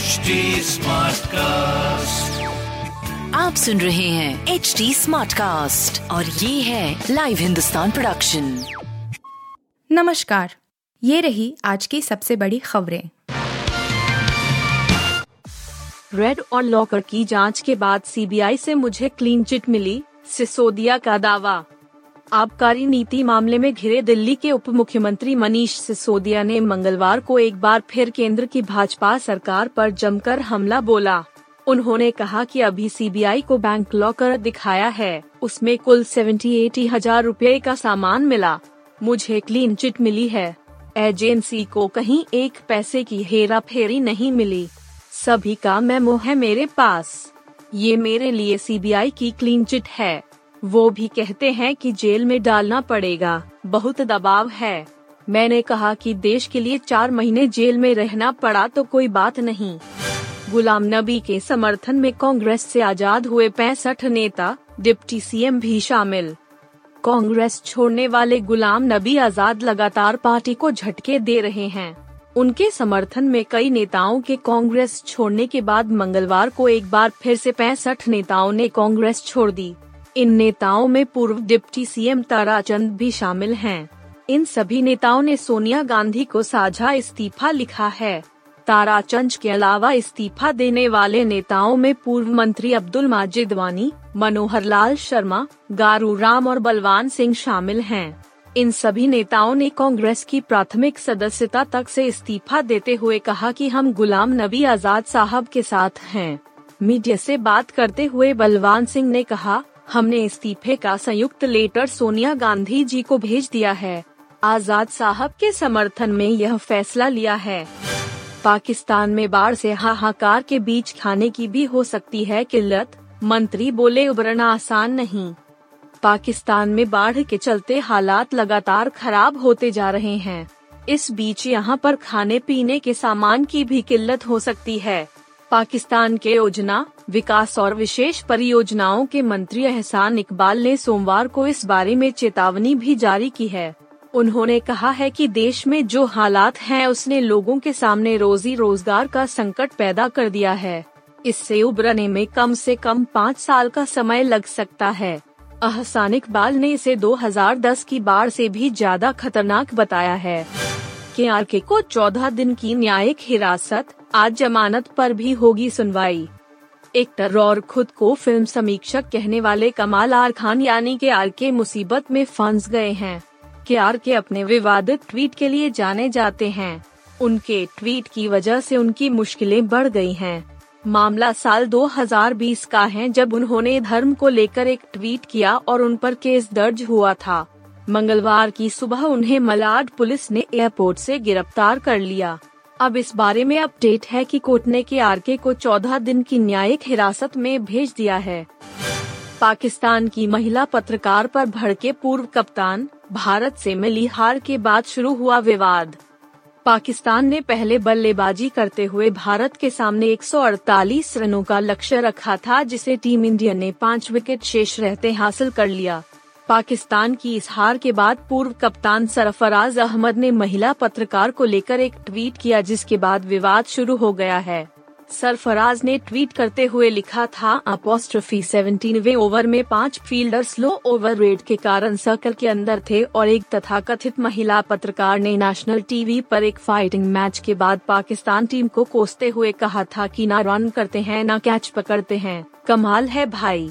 HD cast आप सुन रहे हैं एच डी स्मार्ट कास्ट और ये है लाइव हिंदुस्तान प्रोडक्शन नमस्कार। ये रही आज की सबसे बड़ी खबरें। रेड और लॉकर की जाँच के बाद सीबीआई से मुझे क्लीन चिट मिली सिसोदिया का दावा। आबकारी नीति मामले में घिरे दिल्ली के उप मुख्यमंत्री मनीष सिसोदिया ने मंगलवार को एक बार फिर केंद्र की भाजपा सरकार पर जमकर हमला बोला। उन्होंने कहा कि अभी सीबीआई को बैंक लॉकर दिखाया है। उसमें कुल सेवेंटी एटी हज़ार रूपए का सामान मिला। मुझे क्लीन चिट मिली है। एजेंसी को कहीं एक पैसे की हेरा फेरी नहीं मिली। सभी का मेमो है मेरे पास। ये मेरे लिए सीबीआई की क्लीन चिट है। वो भी कहते हैं कि जेल में डालना पड़ेगा। बहुत दबाव है। मैंने कहा कि देश के लिए चार महीने जेल में रहना पड़ा तो कोई बात नहीं। गुलाम नबी के समर्थन में कांग्रेस से आज़ाद हुए पैंसठ नेता, डिप्टी सीएम भी शामिल। कांग्रेस छोड़ने वाले गुलाम नबी आज़ाद लगातार पार्टी को झटके दे रहे हैं। उनके समर्थन में कई नेताओं के कांग्रेस छोड़ने के बाद मंगलवार को एक बार फिर से पैंसठ नेताओं ने कांग्रेस छोड़ दी। इन नेताओं में पूर्व डिप्टी सीएम ताराचंद भी शामिल हैं। इन सभी नेताओं ने सोनिया गांधी को साझा इस्तीफा लिखा है ताराचंद के अलावा इस्तीफा देने वाले नेताओं में पूर्व मंत्री अब्दुल माजिद वानी मनोहर लाल शर्मा, गारू राम और बलवान सिंह शामिल हैं। इन सभी नेताओं ने कांग्रेस की प्राथमिक सदस्यता तक से इस्तीफा देते हुए कहा कि हम गुलाम नबी आज़ाद साहब के साथ हैं। मीडिया से बात करते हुए बलवान सिंह ने कहा हमने इस्तीफे का संयुक्त लेटर सोनिया गांधी जी को भेज दिया है। आज़ाद साहब के समर्थन में यह फैसला लिया है। पाकिस्तान में बाढ़ से हाहाकार के बीच खाने की भी हो सकती है किल्लत, मंत्री बोले उबरना आसान नहीं। पाकिस्तान में बाढ़ के चलते हालात लगातार खराब होते जा रहे हैं। इस बीच यहाँ पर खाने पीने के सामान की भी किल्लत हो सकती है। पाकिस्तान के योजना विकास और विशेष परियोजनाओं के मंत्री एहसान इकबाल ने सोमवार को इस बारे में चेतावनी भी जारी की है। उन्होंने कहा है कि देश में जो हालात हैं, उसने लोगों के सामने रोजी रोज़गार का संकट पैदा कर दिया है। इससे उबरने में कम से कम पाँच साल का समय लग सकता है। अहसान इकबाल ने इसे 2010 की बाढ़ से भी ज़्यादा खतरनाक बताया है। के आर के को 14 दिन की न्यायिक हिरासत, आज जमानत पर भी होगी सुनवाई। एक्टर और खुद को फ़िल्म समीक्षक कहने वाले कमाल आर खान यानी के आर के मुसीबत में फंस गए हैं। के आर के अपने विवादित ट्वीट के लिए जाने जाते हैं। उनके ट्वीट की वजह से उनकी मुश्किलें बढ़ गई हैं। मामला साल 2020 का है जब उन्होंने धर्म को लेकर एक ट्वीट किया और उन पर केस दर्ज हुआ था। मंगलवार की सुबह उन्हें मलाड पुलिस ने एयरपोर्ट से गिरफ़्तार कर लिया। अब इस बारे में अपडेट है कि कोर्ट ने के आर के को 14 दिन की न्यायिक हिरासत में भेज दिया है। पाकिस्तान की महिला पत्रकार पर भड़के पूर्व कप्तान, भारत से मिली हार के बाद शुरू हुआ विवाद। पाकिस्तान ने पहले बल्लेबाजी करते हुए भारत के सामने 148 रनों का लक्ष्य रखा था, जिसे टीम इंडिया ने पाँच विकेट शेष रहते हासिल कर लिया। पाकिस्तान की इस हार के बाद पूर्व कप्तान सरफराज अहमद ने महिला पत्रकार को लेकर एक ट्वीट किया जिसके बाद विवाद शुरू हो गया है। सरफराज ने ट्वीट करते हुए लिखा था अपोस्ट्रफी सेवेंटीनवे ओवर में पाँच फील्डर स्लो ओवर रेट के कारण सर्कल के अंदर थे और एक तथाकथित महिला पत्रकार ने नेशनल टीवी पर एक फाइटिंग मैच के बाद पाकिस्तान टीम को कोसते हुए कहा था कि ना रन करते हैं, ना कैच पकड़ते हैं। कमाल है भाई।